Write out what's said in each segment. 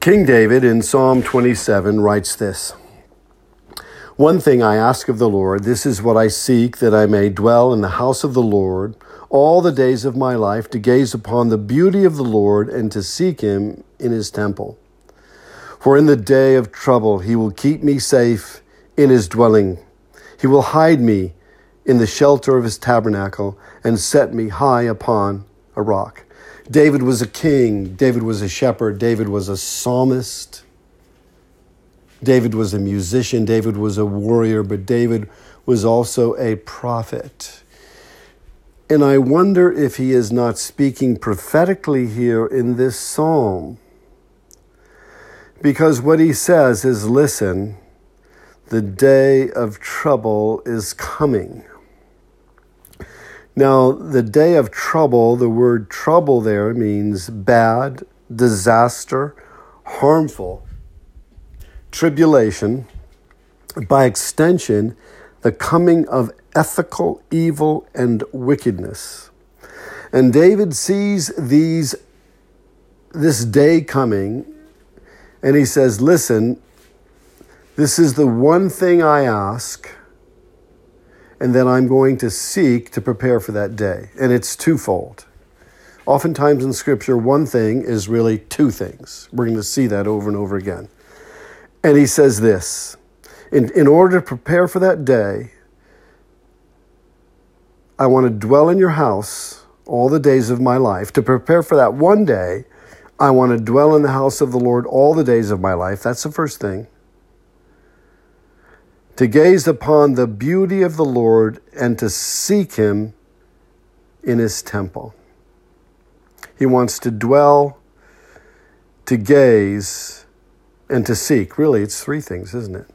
King David in Psalm 27 writes this One thing I ask of the Lord, this is what I seek, that I may dwell in the house of the Lord all the days of my life, to gaze upon the beauty of the Lord and to seek him in his temple. For in the day of trouble he will keep me safe in his dwelling. He will hide me in the shelter of his tabernacle and set me high upon a rock. David was a king, David was a shepherd, David was a psalmist. David was a musician, David was a warrior, but David was also a prophet. And I wonder if he is not speaking prophetically here in this psalm. Because what he says is listen, the day of trouble is coming. Now, the day of trouble, the word trouble there means bad, disaster, harmful, tribulation, by extension, the coming of ethical evil and wickedness. And David sees these this day coming and he says, "Listen, this is the one thing I ask and then I'm going to seek to prepare for that day. And it's twofold. Oftentimes in Scripture, one thing is really two things. We're going to see that over and over again. And he says this in, in order to prepare for that day, I want to dwell in your house all the days of my life. To prepare for that one day, I want to dwell in the house of the Lord all the days of my life. That's the first thing to gaze upon the beauty of the Lord and to seek Him in His temple. He wants to dwell, to gaze, and to seek. Really, it's three things, isn't it?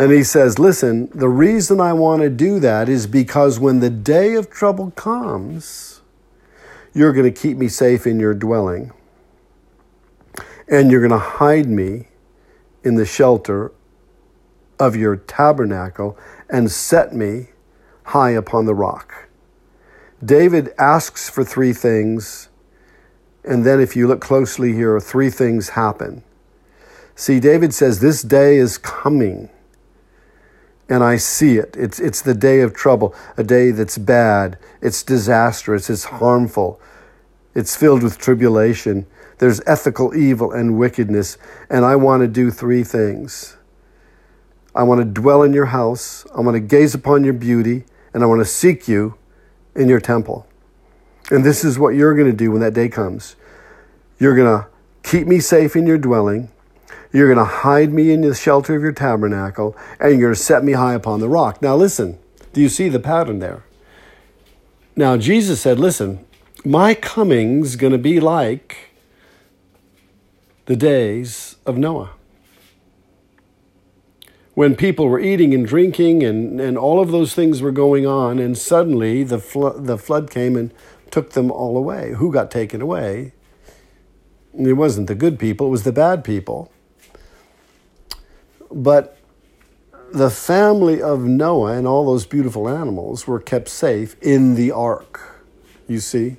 And he says, Listen, the reason I want to do that is because when the day of trouble comes, you're going to keep me safe in your dwelling, and you're going to hide me in the shelter of your tabernacle and set me high upon the rock. David asks for three things, and then if you look closely here, three things happen. See, David says, This day is coming, and I see it. It's, it's the day of trouble, a day that's bad, it's disastrous, it's harmful, it's filled with tribulation. There's ethical evil and wickedness, and I want to do three things. I want to dwell in your house. I want to gaze upon your beauty, and I want to seek you in your temple. And this is what you're going to do when that day comes. You're going to keep me safe in your dwelling. You're going to hide me in the shelter of your tabernacle, and you're going to set me high upon the rock. Now, listen, do you see the pattern there? Now, Jesus said, Listen, my coming's going to be like the days of Noah when people were eating and drinking and, and all of those things were going on, and suddenly the, fl- the flood came and took them all away. Who got taken away? It wasn't the good people, it was the bad people. But the family of Noah and all those beautiful animals were kept safe in the ark. You see?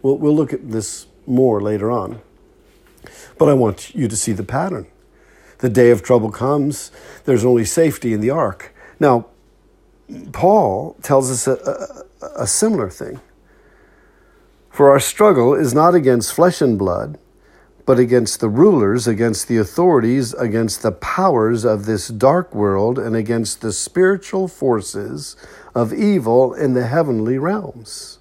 We'll, we'll look at this more later on. But I want you to see the pattern the day of trouble comes, there's only safety in the ark. Now, Paul tells us a, a, a similar thing. For our struggle is not against flesh and blood, but against the rulers, against the authorities, against the powers of this dark world, and against the spiritual forces of evil in the heavenly realms.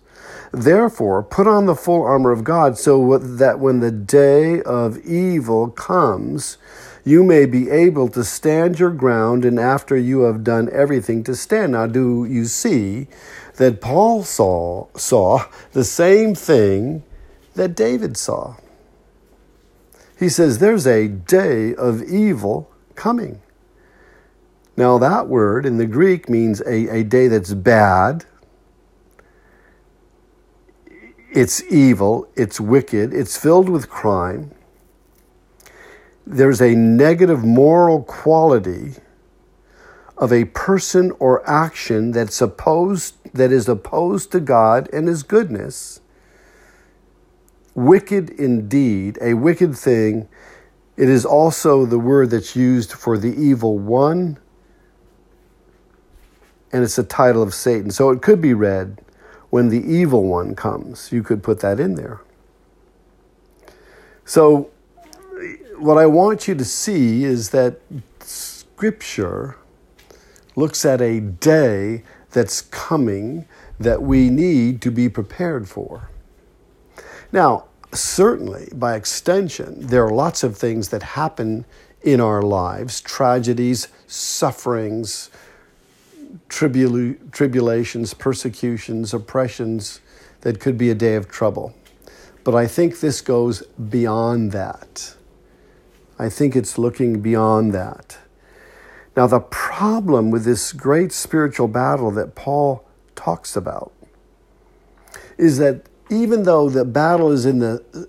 Therefore, put on the full armor of God so that when the day of evil comes, you may be able to stand your ground, and after you have done everything to stand. Now, do you see that Paul saw, saw the same thing that David saw? He says, There's a day of evil coming. Now, that word in the Greek means a, a day that's bad, it's evil, it's wicked, it's filled with crime there's a negative moral quality of a person or action that's opposed that is opposed to God and his goodness wicked indeed a wicked thing It is also the word that's used for the evil one, and it's the title of Satan. So it could be read, when the evil one comes. You could put that in there. So, what I want you to see is that Scripture looks at a day that's coming that we need to be prepared for. Now, certainly, by extension, there are lots of things that happen in our lives tragedies, sufferings, tribula- tribulations, persecutions, oppressions that could be a day of trouble. But I think this goes beyond that. I think it's looking beyond that. Now, the problem with this great spiritual battle that Paul talks about is that even though the battle is in the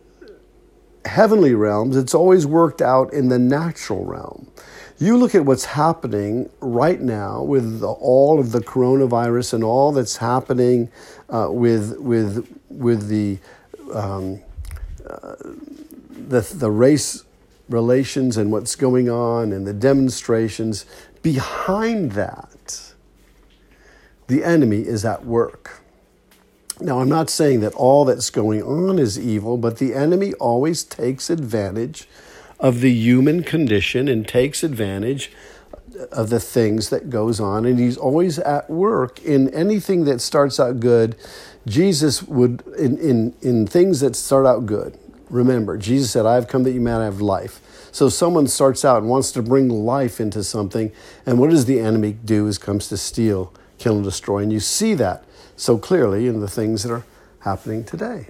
heavenly realms, it's always worked out in the natural realm. You look at what's happening right now with all of the coronavirus and all that's happening uh, with with with the, um, uh, the the race relations and what's going on and the demonstrations. Behind that, the enemy is at work. Now, I'm not saying that all that's going on is evil, but the enemy always takes advantage of the human condition and takes advantage of the things that goes on and he's always at work in anything that starts out good jesus would in, in, in things that start out good remember jesus said i've come that you might have life. So someone starts out and wants to bring life into something and what does the enemy do is comes to steal kill and destroy. And you see that so clearly in the things that are happening today.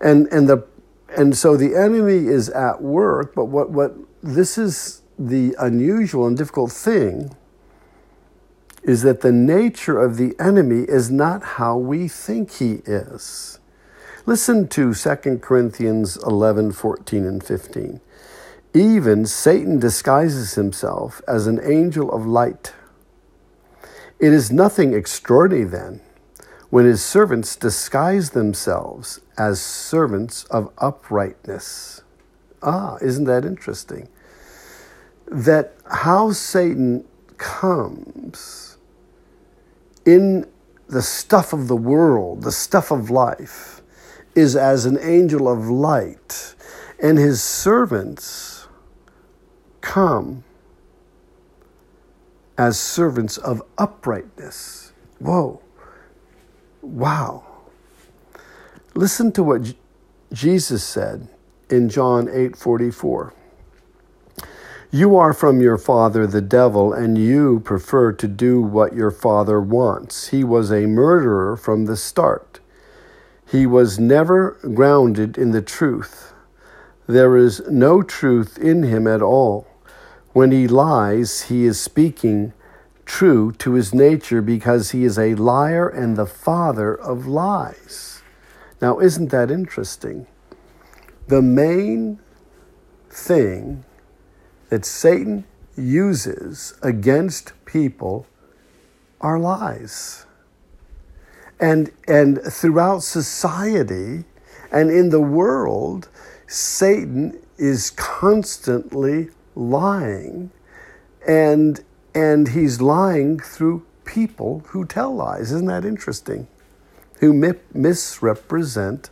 And and the and so the enemy is at work, but what, what this is the unusual and difficult thing is that the nature of the enemy is not how we think he is. Listen to 2 Corinthians 11, 14, and 15. Even Satan disguises himself as an angel of light. It is nothing extraordinary then when his servants disguise themselves as servants of uprightness. Ah, isn't that interesting? That how Satan comes in the stuff of the world, the stuff of life, is as an angel of light, and his servants come as servants of uprightness. Whoa. Wow. Listen to what Jesus said in John 8:44. You are from your father the devil and you prefer to do what your father wants. He was a murderer from the start. He was never grounded in the truth. There is no truth in him at all. When he lies, he is speaking true to his nature because he is a liar and the father of lies. Now, isn't that interesting? The main thing that Satan uses against people are lies. And, and throughout society and in the world, Satan is constantly lying. And and he's lying through people who tell lies. Isn't that interesting? Who misrepresent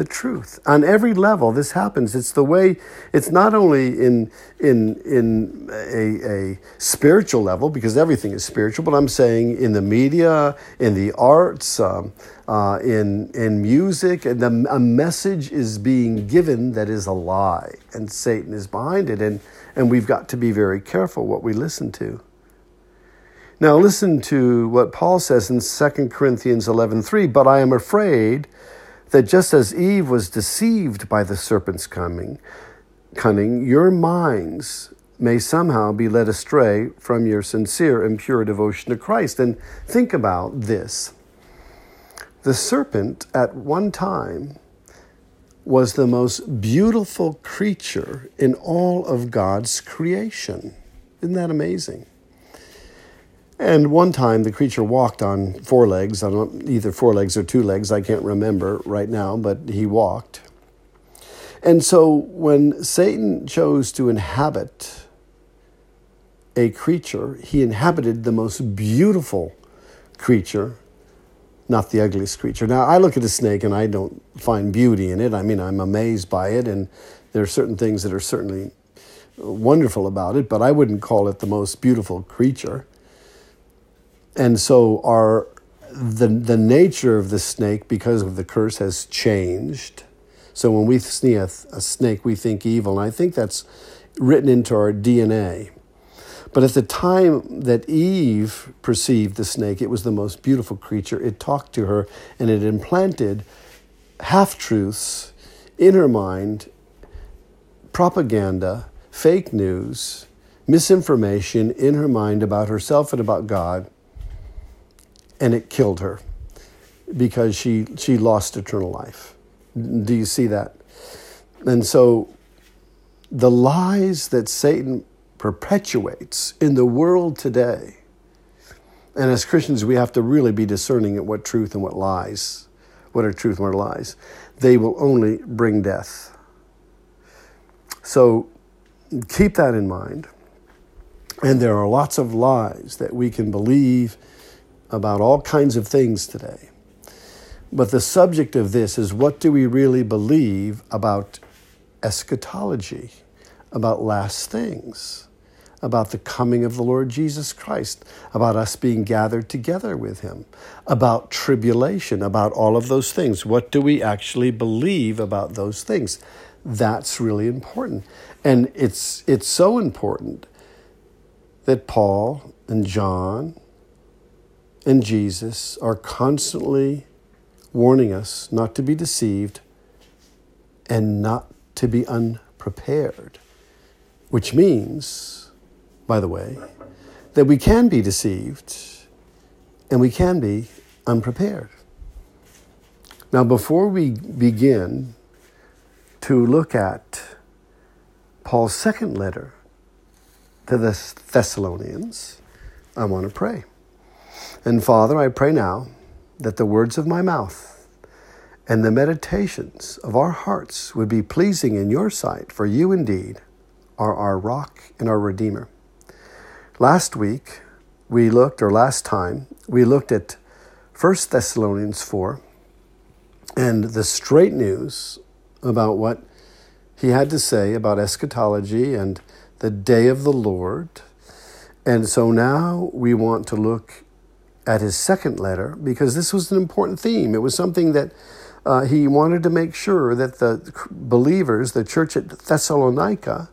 the truth. On every level, this happens. It's the way, it's not only in, in, in a, a spiritual level, because everything is spiritual, but I'm saying in the media, in the arts, um, uh, in, in music, and the, a message is being given that is a lie, and Satan is behind it. And, and we've got to be very careful what we listen to. Now listen to what Paul says in 2 Corinthians 11:3, "But I am afraid that just as Eve was deceived by the serpent's coming, cunning, your minds may somehow be led astray from your sincere and pure devotion to Christ." And think about this. The serpent at one time was the most beautiful creature in all of God's creation. Isn't that amazing? And one time the creature walked on four legs, don't either four legs or two legs, I can't remember right now, but he walked. And so when Satan chose to inhabit a creature, he inhabited the most beautiful creature, not the ugliest creature. Now, I look at a snake and I don't find beauty in it. I mean, I'm amazed by it, and there are certain things that are certainly wonderful about it, but I wouldn't call it the most beautiful creature. And so our the the nature of the snake because of the curse has changed. So when we see a, a snake, we think evil, and I think that's written into our DNA. But at the time that Eve perceived the snake, it was the most beautiful creature. It talked to her and it implanted half truths in her mind, propaganda, fake news, misinformation in her mind about herself and about God, and it killed her because she, she lost eternal life. Do you see that? And so the lies that Satan perpetuates in the world today, and as Christians, we have to really be discerning at what truth and what lies, what are truth and what are lies. They will only bring death. So keep that in mind. And there are lots of lies that we can believe about all kinds of things today. But the subject of this is what do we really believe about eschatology, about last things, about the coming of the Lord Jesus Christ, about us being gathered together with Him, about tribulation, about all of those things. What do we actually believe about those things? That's really important. And it's, it's so important that Paul and John and Jesus are constantly warning us not to be deceived and not to be unprepared, which means, by the way, that we can be deceived and we can be unprepared. Now, before we begin to look at Paul's second letter to the Thessalonians, I want to pray. And Father, I pray now that the words of my mouth and the meditations of our hearts would be pleasing in your sight, for you indeed are our rock and our redeemer. Last week, we looked, or last time, we looked at 1 Thessalonians 4 and the straight news about what he had to say about eschatology and the day of the Lord. And so now we want to look at his second letter because this was an important theme. It was something that uh, he wanted to make sure that the believers, the church at Thessalonica,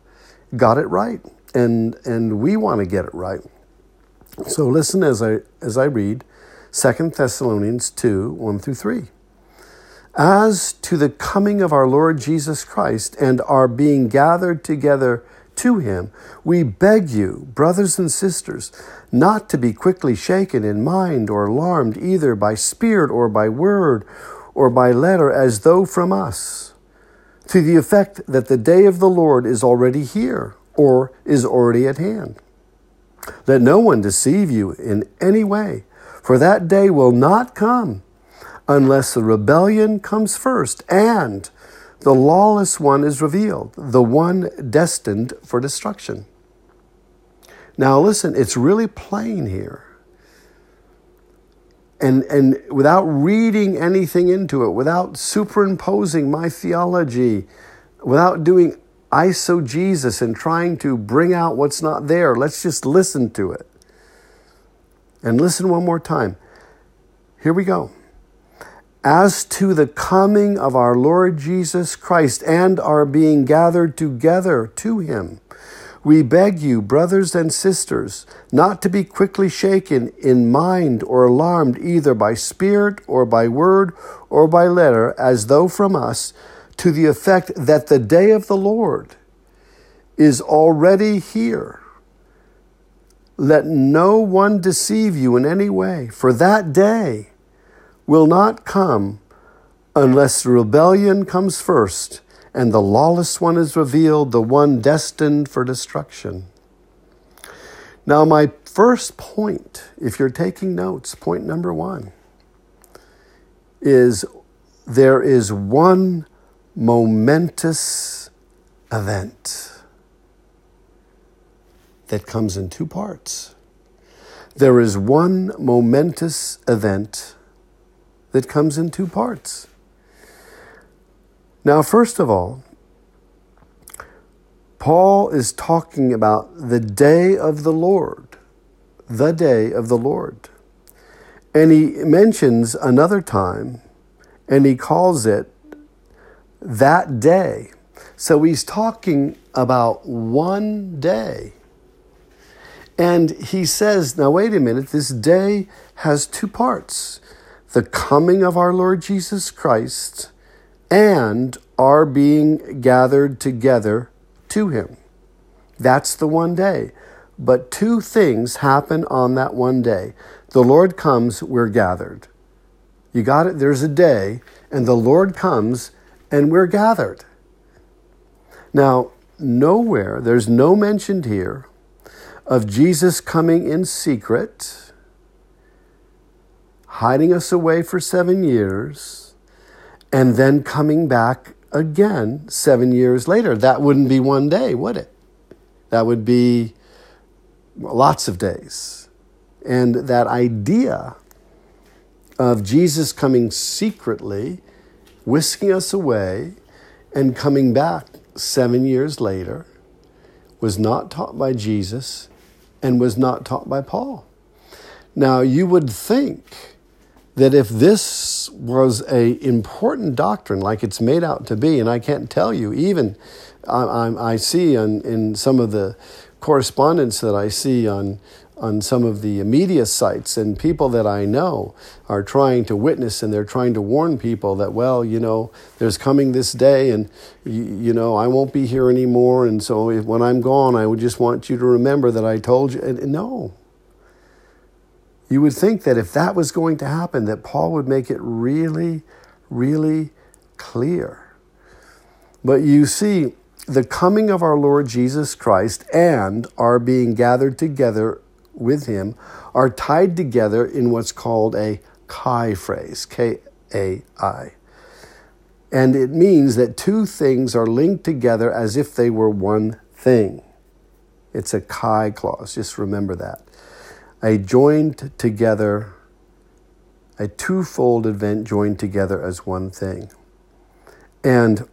got it right. And, and we want to get it right. So listen as I, as I read 2 Thessalonians 2 1 through 3. As to the coming of our Lord Jesus Christ and our being gathered together to him, we beg you, brothers and sisters, not to be quickly shaken in mind or alarmed either by spirit or by word or by letter as though from us, to the effect that the day of the Lord is already here or is already at hand. Let no one deceive you in any way, for that day will not come unless the rebellion comes first and the lawless one is revealed, the one destined for destruction. Now, listen, it's really plain here. And, and without reading anything into it, without superimposing my theology, without doing eisegesis and trying to bring out what's not there, let's just listen to it. And listen one more time. Here we go as to the coming of our Lord Jesus Christ and our being gathered together to him. We beg you, brothers and sisters, not to be quickly shaken in mind or alarmed either by spirit or by word or by letter, as though from us, to the effect that the day of the Lord is already here. Let no one deceive you in any way, for that day will not come unless rebellion comes first and the lawless one is revealed, the one destined for destruction. Now, my first point, if you're taking notes, point number one, is there is one momentous event that comes in two parts. There is one momentous event that comes in two parts. Now, first of all, Paul is talking about the day of the Lord, the day of the Lord. And he mentions another time, and he calls it that day. So he's talking about one day. And he says, now wait a minute, this day has two parts the coming of our Lord Jesus Christ and our being gathered together to him. That's the one day. But two things happen on that one day. The Lord comes, we're gathered. You got it? There's a day, and the Lord comes, and we're gathered. Now, nowhere, there's no mention here of Jesus coming in secret, hiding us away for seven years, and then coming back again seven years later. That wouldn't be one day, would it? That would be lots of days. And that idea of Jesus coming secretly, whisking us away, and coming back seven years later was not taught by Jesus and was not taught by Paul. Now, you would think that if this was a important doctrine like it's made out to be, and I can't tell you, even I, I, see on, in some of the correspondence that I see on on some of the media sites and people that I know are trying to witness and they're trying to warn people that well you know there's coming this day and you, you know I won't be here anymore. And so if, when I'm gone I would just want you to remember that I told you and, and no you would think that if that was going to happen, that Paul would make it really, really clear. But you see, the coming of our Lord Jesus Christ and our being gathered together with him are tied together in what's called a kai phrase, K A I. And it means that two things are linked together as if they were one thing. It's a kai clause, just remember that a joined together, a twofold event joined together as one thing. And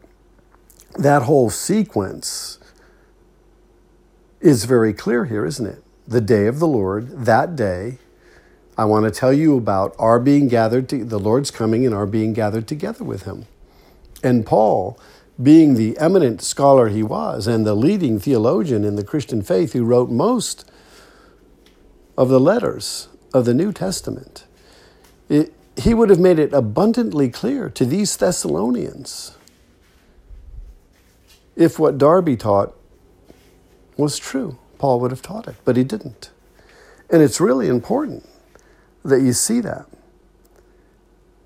that whole sequence is very clear here, isn't it? The day of the Lord, that day, I want to tell you about our being gathered to the Lord's coming and our being gathered together with him. And Paul, being the eminent scholar he was and the leading theologian in the Christian faith who wrote most of the letters of the New Testament, it, he would have made it abundantly clear to these Thessalonians if what Darby taught was true. Paul would have taught it, but he didn't. And it's really important that you see that.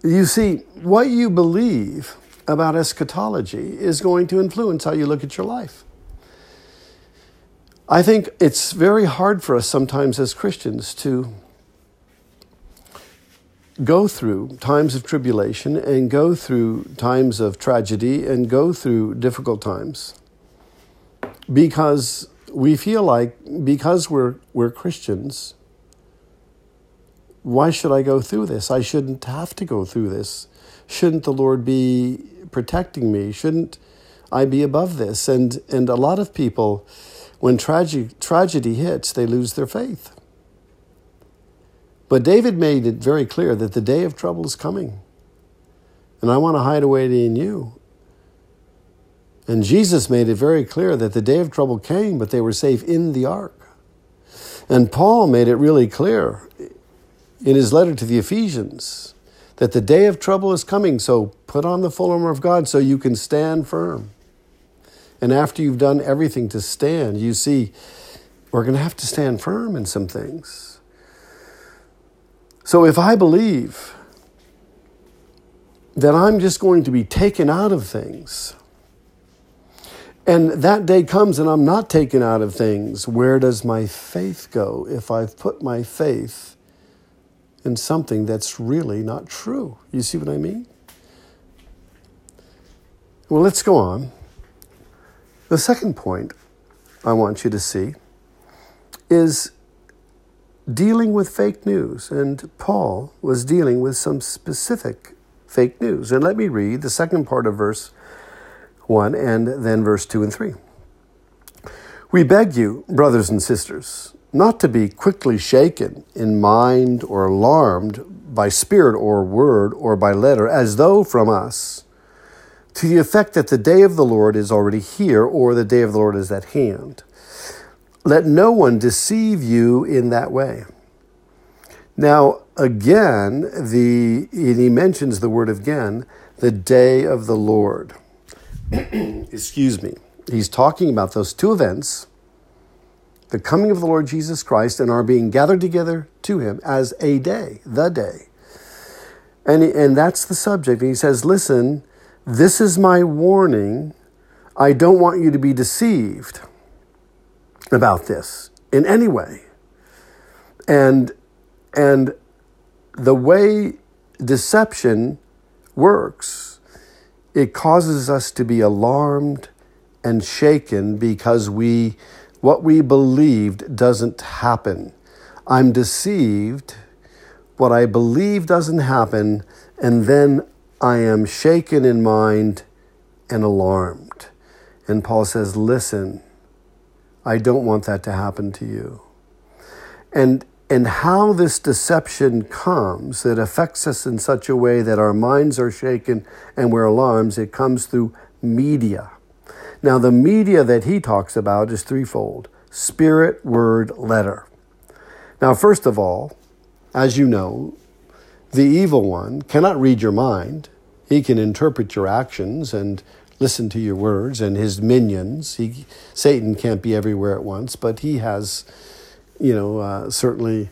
You see, what you believe about eschatology is going to influence how you look at your life. I think it's very hard for us sometimes as Christians to go through times of tribulation and go through times of tragedy and go through difficult times because we feel like because we're we're Christians why should I go through this? I shouldn't have to go through this. Shouldn't the Lord be protecting me? Shouldn't I be above this? And and a lot of people when trage- tragedy hits, they lose their faith. But David made it very clear that the day of trouble is coming. And I want to hide away in you. And Jesus made it very clear that the day of trouble came, but they were safe in the ark. And Paul made it really clear in his letter to the Ephesians that the day of trouble is coming, so put on the full armor of God so you can stand firm. And after you've done everything to stand, you see, we're going to have to stand firm in some things. So if I believe that I'm just going to be taken out of things, and that day comes and I'm not taken out of things, where does my faith go if I've put my faith in something that's really not true? You see what I mean? Well, let's go on. The second point I want you to see is dealing with fake news. And Paul was dealing with some specific fake news. And let me read the second part of verse 1 and then verse 2 and 3. We beg you, brothers and sisters, not to be quickly shaken in mind or alarmed by spirit or word or by letter, as though from us, to the effect that the day of the Lord is already here or the day of the Lord is at hand. Let no one deceive you in that way. Now, again, the, he mentions the word again, the day of the Lord. Excuse me. He's talking about those two events the coming of the Lord Jesus Christ and our being gathered together to him as a day, the day. And, and that's the subject. And he says, Listen, this is my warning. I don't want you to be deceived about this in any way. And, and the way deception works, it causes us to be alarmed and shaken because we what we believed doesn't happen. I'm deceived. What I believe doesn't happen. And then I am shaken in mind and alarmed. And Paul says, Listen, I don't want that to happen to you. And, and how this deception comes that affects us in such a way that our minds are shaken and we're alarmed, it comes through media. Now, the media that he talks about is threefold spirit, word, letter. Now, first of all, as you know, the evil one cannot read your mind. He can interpret your actions and listen to your words and his minions. He, Satan can't be everywhere at once, but he has, you know, uh, certainly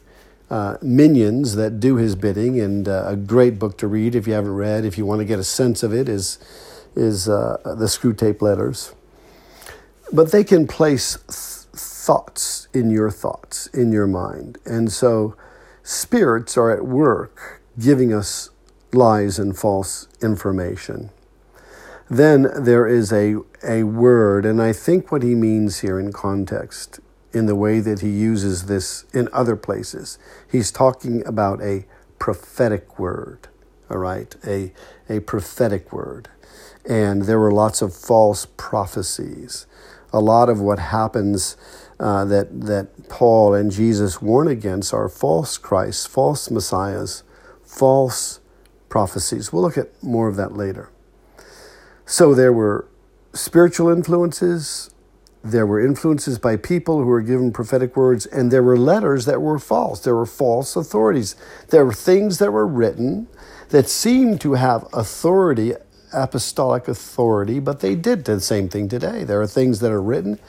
uh, minions that do his bidding. And uh, a great book to read if you haven't read, if you want to get a sense of it, is is uh, the Screwtape Letters. But they can place th- thoughts in your thoughts, in your mind. And so spirits are at work giving us lies and false information. Then there is a, a word, and I think what he means here in context, in the way that he uses this in other places, he's talking about a prophetic word, all right? A, a prophetic word. And there were lots of false prophecies a lot of what happens uh, that, that Paul and Jesus warn against are false Christs, false messiahs, false prophecies. We'll look at more of that later. So there were spiritual influences, there were influences by people who were given prophetic words, and there were letters that were false. There were false authorities. There were things that were written that seemed to have authority apostolic authority, but they did the same thing today. There are things that are written.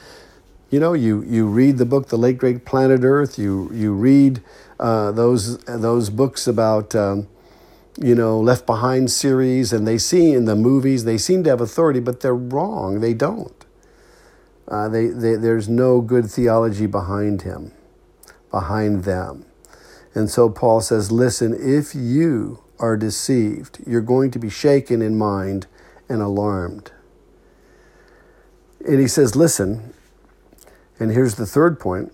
You know, you, you read the book, The Late Great Planet Earth, you, you read uh, those, those books about, um, you know, Left Behind series, and they see in the movies, they seem to have authority, but they're wrong. They don't. Uh, they, they, there's no good theology behind him, behind them. And so Paul says, listen, if you are deceived. You're going to be shaken in mind and alarmed. And he says, Listen, and here's the third point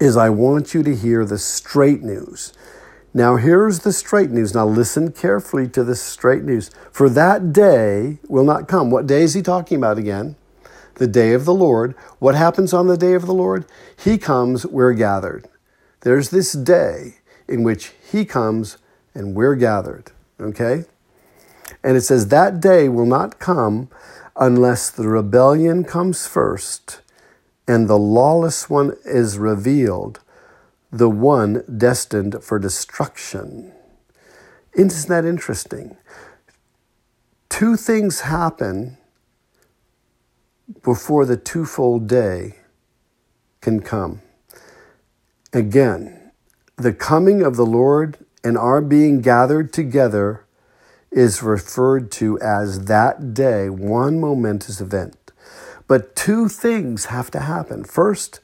is I want you to hear the straight news. Now, here's the straight news. Now, listen carefully to this straight news. For that day will not come. What day is he talking about again? The day of the Lord. What happens on the day of the Lord? He comes, we're gathered. There's this day in which he comes, and we're gathered. Okay? And it says, That day will not come unless the rebellion comes first and the lawless one is revealed, the one destined for destruction. Isn't that interesting? Two things happen before the twofold day can come. Again, the coming of the Lord and our being gathered together is referred to as that day, one momentous event. But two things have to happen. First,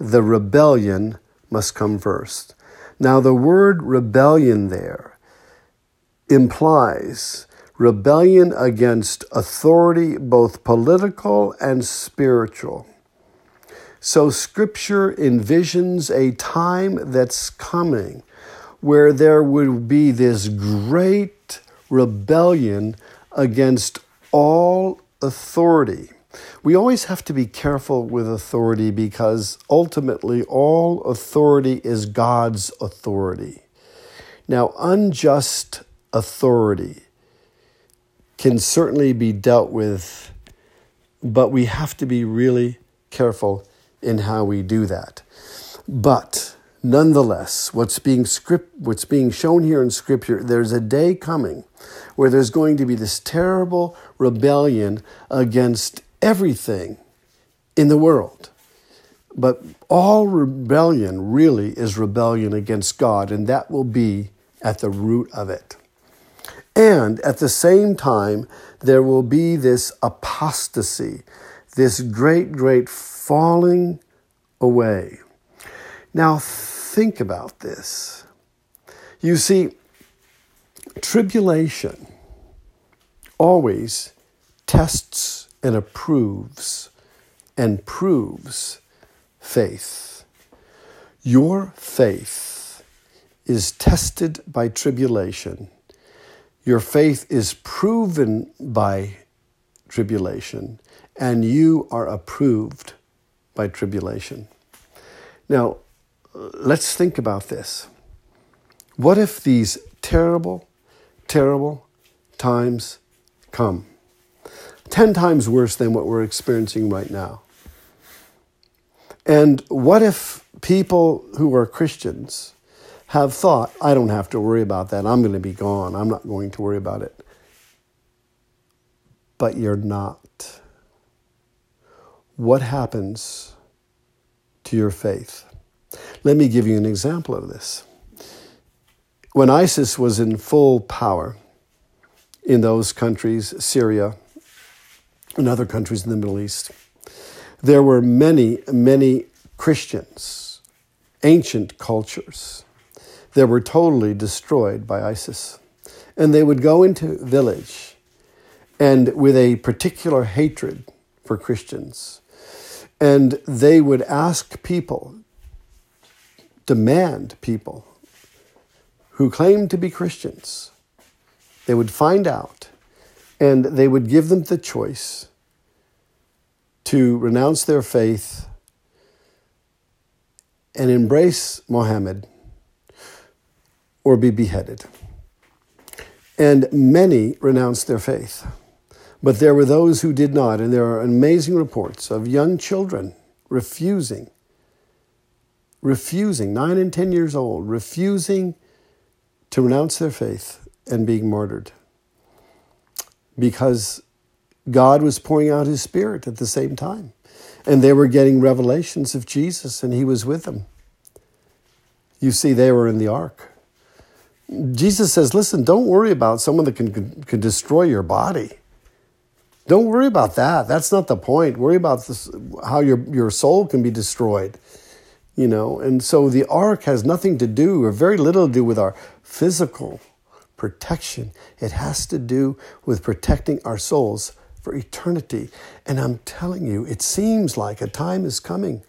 the rebellion must come first. Now, the word rebellion there implies rebellion against authority, both political and spiritual. So, Scripture envisions a time that's coming where there would be this great rebellion against all authority. We always have to be careful with authority because ultimately all authority is God's authority. Now, unjust authority can certainly be dealt with, but we have to be really careful in how we do that. But nonetheless, what's being script, what's being shown here in Scripture, there's a day coming where there's going to be this terrible rebellion against everything in the world. But all rebellion really is rebellion against God, and that will be at the root of it. And at the same time, there will be this apostasy, this great, great falling away. Now, think about this. You see, tribulation always tests and approves and proves faith. Your faith is tested by tribulation. Your faith is proven by tribulation, and you are approved by tribulation. Now, let's think about this. What if these terrible, terrible times come? 10 times worse than what we're experiencing right now. And what if people who are Christians have thought, I don't have to worry about that. I'm going to be gone. I'm not going to worry about it. But you're not. What happens to your faith? Let me give you an example of this. When ISIS was in full power in those countries, Syria, and other countries in the Middle East, there were many, many Christians, ancient cultures that were totally destroyed by ISIS. And they would go into village and with a particular hatred for Christians. And they would ask people, demand people who claimed to be Christians. They would find out and they would give them the choice to renounce their faith and embrace Mohammed or be beheaded. And many renounced their faith. But there were those who did not, and there are amazing reports of young children refusing, refusing, nine and 10 years old, refusing to renounce their faith and being martyred because God was pouring out his spirit at the same time. And they were getting revelations of Jesus, and he was with them. You see, they were in the ark. Jesus says, listen, don't worry about someone that can, can destroy your body. Don't worry about that. That's not the point. Worry about this, how your, your soul can be destroyed. You know, and so the ark has nothing to do, or very little to do with our physical protection. It has to do with protecting our souls for eternity. And I'm telling you, it seems like a time is coming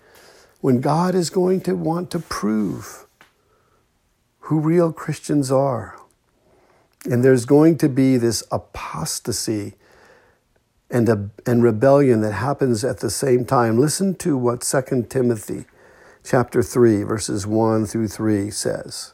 when God is going to want to prove who real Christians are. And there's going to be this apostasy and, a, and rebellion that happens at the same time. Listen to what 2 Timothy chapter 3 verses 1 through 3 says.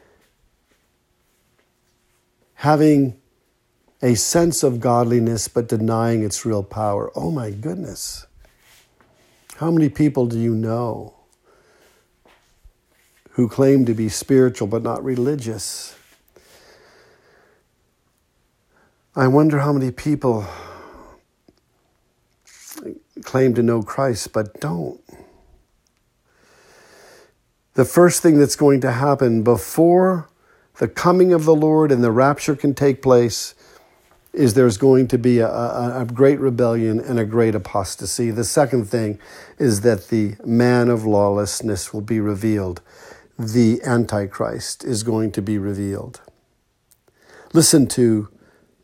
having a sense of godliness but denying its real power. Oh my goodness. How many people do you know who claim to be spiritual but not religious? I wonder how many people claim to know Christ but don't. The first thing that's going to happen before the coming of the Lord and the rapture can take place is there's going to be a, a, a, great rebellion and a great apostasy. The second thing is that the man of lawlessness will be revealed. The Antichrist is going to be revealed. Listen to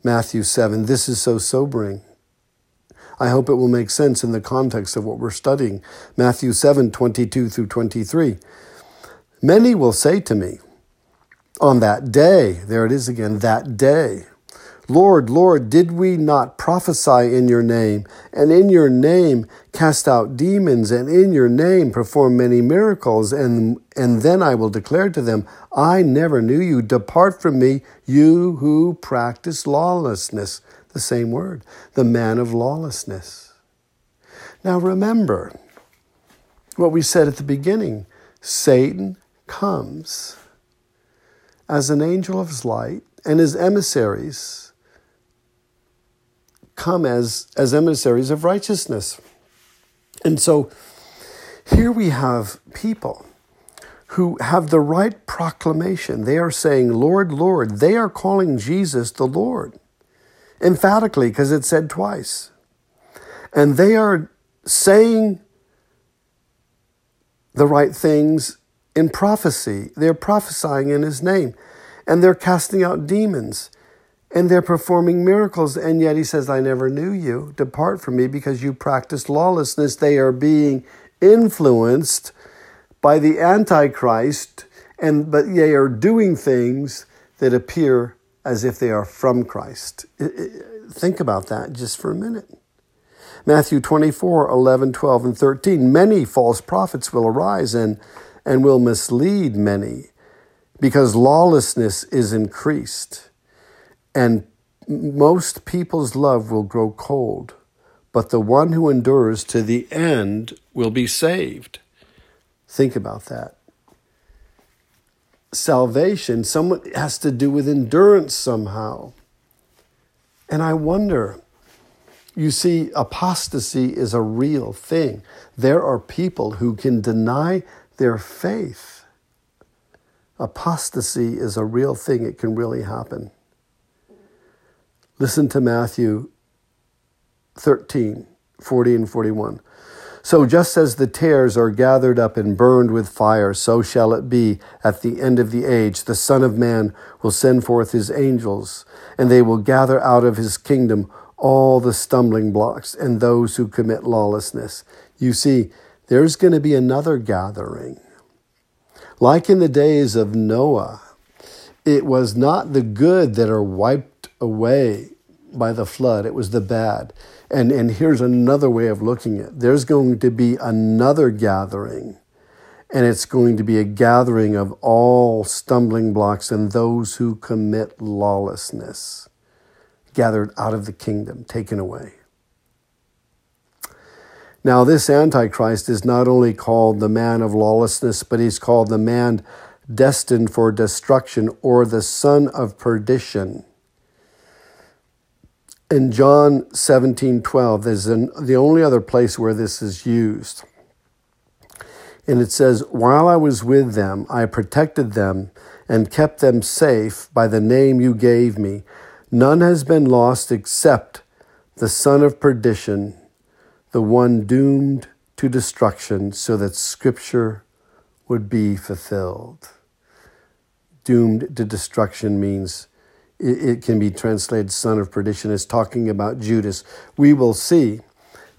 Matthew 7. This is so sobering. I hope it will make sense in the context of what we're studying. Matthew 7 22 through 23. Many will say to me, on that day, there it is again, that day, Lord, Lord, did we not prophesy in your name, and in your name cast out demons, and in your name perform many miracles? And, and then I will declare to them, I never knew you. Depart from me, you who practice lawlessness. The same word, the man of lawlessness. Now remember what we said at the beginning Satan comes as an angel of light, and his emissaries come as, as emissaries of righteousness. And so here we have people who have the right proclamation. They are saying, Lord, Lord. They are calling Jesus the Lord, emphatically, because it's said twice. And they are saying the right things in prophecy. They're prophesying in his name, and they're casting out demons and they're performing miracles. And yet he says, I never knew you. Depart from me because you practice lawlessness. They are being influenced by the Antichrist, and but they are doing things that appear as if they are from Christ. Think about that just for a minute. Matthew 24, 11, 12, and 13. Many false prophets will arise and, and will mislead many because lawlessness is increased. And most people's love will grow cold, but the one who endures to the end will be saved. Think about that. Salvation, someone has to do with endurance somehow. And I wonder, you see, apostasy is a real thing. There are people who can deny their faith. Apostasy is a real thing, it can really happen. Listen to Matthew 13, 40 and 41. So just as the tares are gathered up and burned with fire, so shall it be at the end of the age. The Son of Man will send forth his angels, and they will gather out of his kingdom all the stumbling blocks and those who commit lawlessness. You see, there's going to be another gathering. Like in the days of Noah, it was not the good that are wiped away by the flood. It was the bad. And, and here's another way of looking at it. There's going to be another gathering, and it's going to be a gathering of all stumbling blocks and those who commit lawlessness, gathered out of the kingdom, taken away. Now, this Antichrist is not only called the man of lawlessness, but he's called the man destined for destruction or the son of perdition in John 17 12, there's an, the only other place where this is used. And it says, While I was with them, I protected them and kept them safe by the name you gave me. None has been lost except the son of perdition, the one doomed to destruction, so that scripture would be fulfilled. Doomed to destruction means it, can be translated son of perdition is talking about Judas. We will see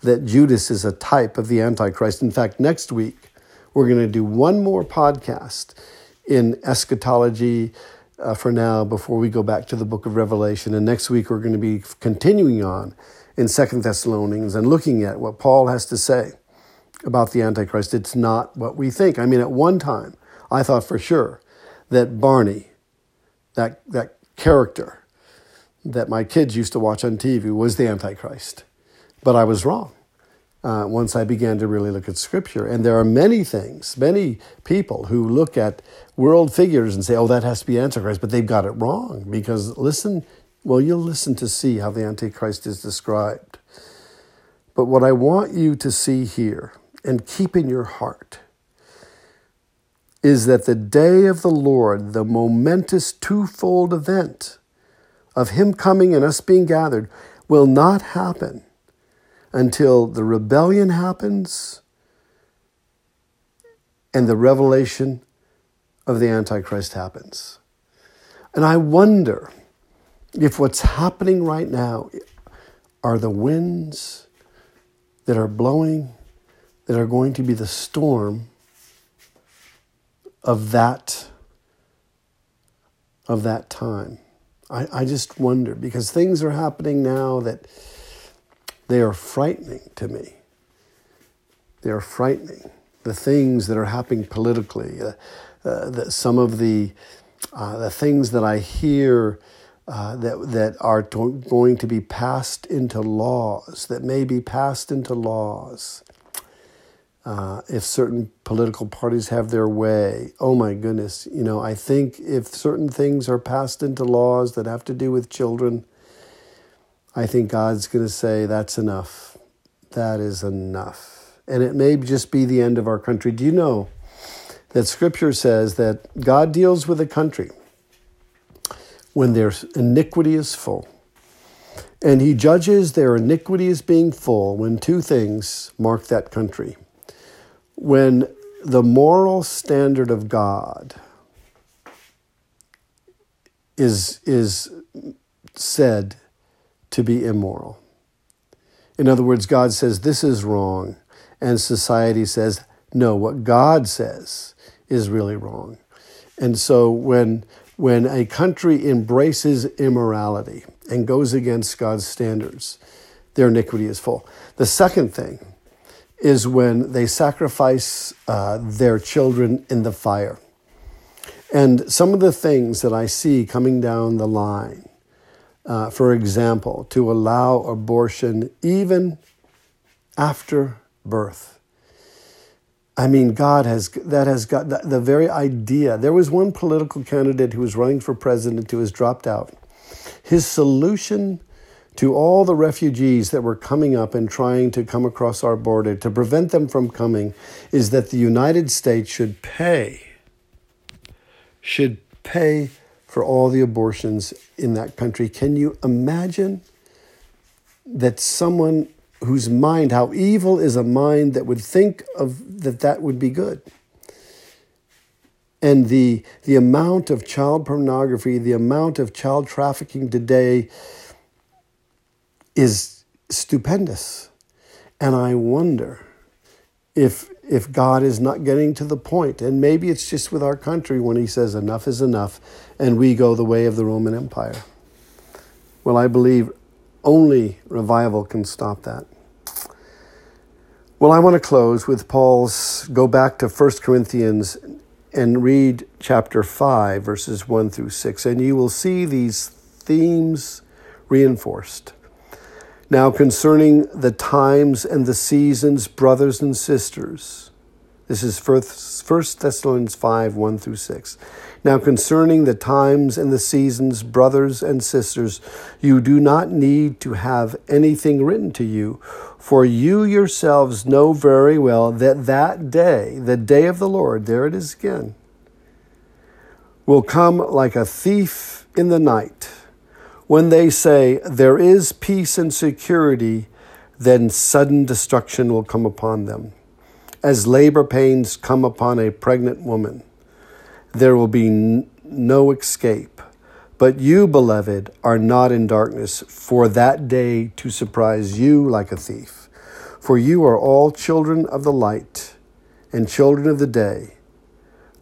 that Judas is a type of the Antichrist. In fact, next week, we're going to do one more podcast in eschatology uh, for now before we go back to the book of Revelation. And next week, we're going to be continuing on in Second Thessalonians and looking at what Paul has to say about the Antichrist. It's not what we think. I mean, at one time, I thought for sure that Barney, that, that character that my kids used to watch on TV was the Antichrist. But I was wrong uh, once I began to really look at Scripture. And there are many things, many people who look at world figures and say, oh, that has to be Antichrist, but they've got it wrong. Because listen, Well, you'll listen to see how the Antichrist is described. But what I want you to see here and keep in your heart is that the day of the Lord, the momentous twofold event of Him coming and us being gathered, will not happen until the rebellion happens and the revelation of the Antichrist happens. And I wonder if what's happening right now are the winds that are blowing that are going to be the storm of that of that time. I, I just wonder because things are happening now that they are frightening to me. They are frightening. The things that are happening politically, uh, uh, some of the uh, the things that I hear uh, that that are to, going to be passed into laws, that may be passed into laws. Uh, if certain political parties have their way, oh my goodness, you know, I think if certain things are passed into laws that have to do with children, I think God's going to say, that's enough. That is enough. And it may just be the end of our country. Do you know that Scripture says that God deals with a country when their iniquity is full? And he judges their iniquity as being full when two things mark that country. When the moral standard of God is, is said to be immoral. In other words, God says this is wrong, and society says, no, what God says is really wrong. And so when, when a country embraces immorality and goes against God's standards, their iniquity is full. The second thing is when they sacrifice uh, their children in the fire. And some of the things that I see coming down the line uh, for example, to allow abortion even after birth. I mean, God has that has got the, the very idea. There was one political candidate who was running for president who has dropped out. His solution to all the refugees that were coming up and trying to come across our border to prevent them from coming is that the United States should pay should pay for all the abortions in that country. Can you imagine that someone whose mind, how evil is a mind that would think of that that would be good? And the, the amount of child pornography, the amount of child trafficking today is stupendous. And I wonder if if God is not getting to the point. And maybe it's just with our country when he says enough is enough and we go the way of the Roman Empire. Well, I believe only revival can stop that. Well, I want to close with Paul's go back to 1 Corinthians and read chapter 5, verses 1 through 6, and you will see these themes reinforced. Now, concerning the times and the seasons, brothers and sisters, this is 1 Thessalonians 5 1 through 6. Now, concerning the times and the seasons, brothers and sisters, you do not need to have anything written to you, for you yourselves know very well that that day, the day of the Lord, there it is again, will come like a thief in the night when they say, There is peace and security, then sudden destruction will come upon them. As labor pains come upon a pregnant woman, there will be no escape. But you, beloved, are not in darkness for that day to surprise you like a thief. For you are all children of the light and children of the day.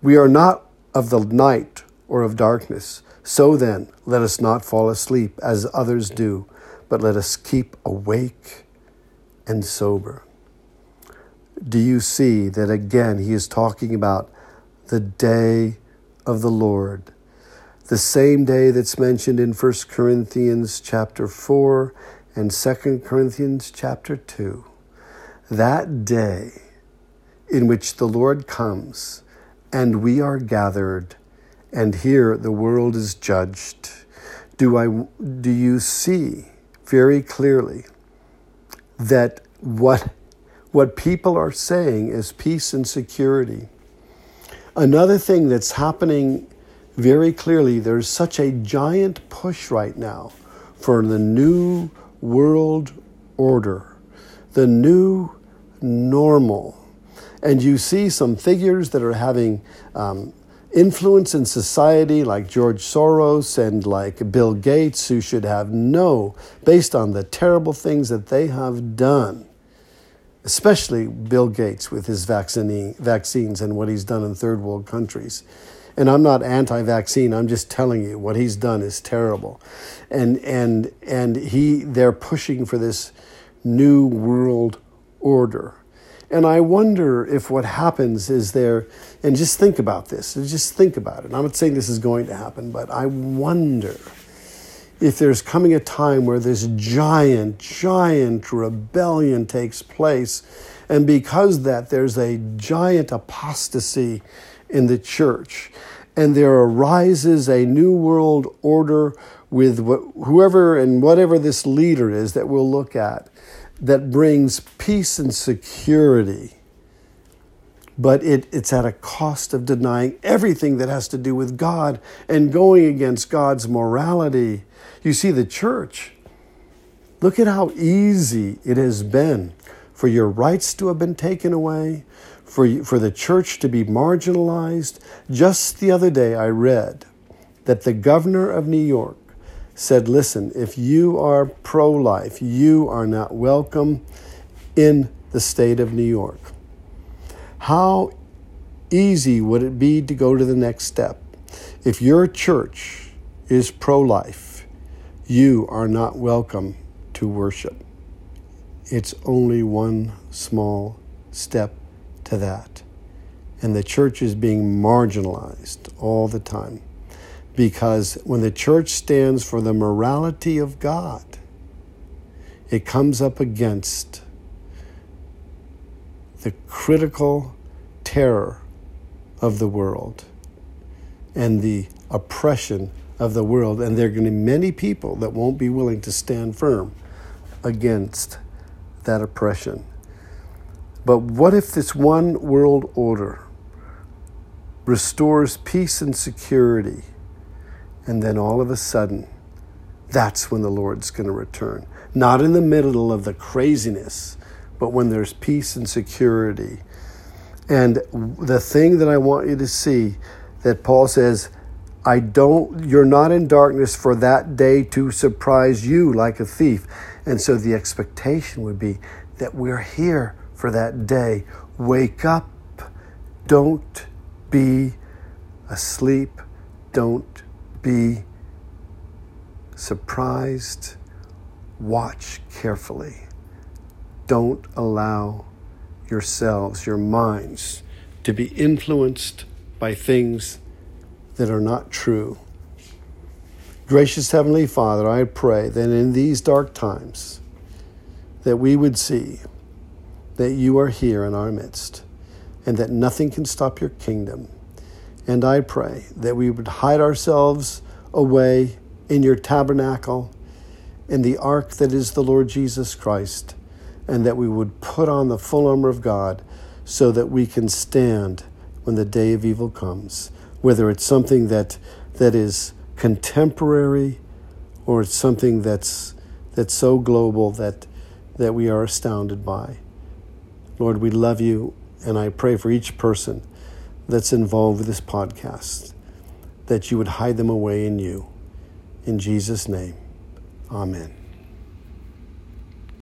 We are not of the night or of darkness. So then, let us not fall asleep as others do, but let us keep awake and sober. Do you see that again he is talking about the day of the Lord? The same day that's mentioned in 1 Corinthians chapter 4 and 2 Corinthians chapter 2. That day in which the Lord comes and we are gathered and here the world is judged. do I do you see very clearly that what what people are saying is peace and security. Another thing that's happening very clearly, there's such a giant push right now for the new world order, the new normal. And you see some figures that are having um, influence in society, like George Soros and like Bill Gates, who should have no, based on the terrible things that they have done, especially Bill Gates with his vaccine, vaccines and what he's done in third world countries. And I'm not anti-vaccine. I'm just telling you what he's done is terrible, and and and he they're pushing for this new world order and I wonder if what happens is there, and just think about this, just think about it. I'm not saying this is going to happen, but I wonder if there's coming a time where this giant, giant rebellion takes place, and because that, there's a giant apostasy in the church, and there arises a new world order with whoever and whatever this leader is that we'll look at that brings peace and security, but it, it's at a cost of denying everything that has to do with God and going against God's morality. You see, the church, look at how easy it has been for your rights to have been taken away, for, for the church to be marginalized. Just the other day, I read that the governor of New York said, Listen, if you are pro life, you are not welcome in the state of New York. How easy would it be to go to the next step? If your church is pro life, you are not welcome to worship. It's only one small step to that. And the church is being marginalized all the time. Because when the church stands for the morality of God, it comes up against the critical terror of the world and the oppression of the world. And there are going to be many people that won't be willing to stand firm against that oppression. But what if this one world order restores peace and security? And then all of a sudden, that's when the Lord's going to return. Not in the middle of the craziness, but when there's peace and security. And the thing that I want you to see that Paul says, I don't, you're not in darkness for that day to surprise you like a thief. And so the expectation would be that we're here for that day. Wake up. Don't be asleep. Don't be surprised. Watch carefully. Don't allow yourselves, your minds, to be influenced by things that are not true. Gracious Heavenly Father, I pray that in these dark times that we would see that you are here in our midst and that nothing can stop your kingdom and I pray that we would hide ourselves away in your tabernacle, in the ark that is the Lord Jesus Christ, and that we would put on the full armor of God so that we can stand when the day of evil comes, whether it's something that, that is contemporary or it's something that's, that's so global that, that we are astounded by. Lord, we love you, and I pray for each person that's involved with this podcast, that you would hide them away in you. In Jesus' name, amen.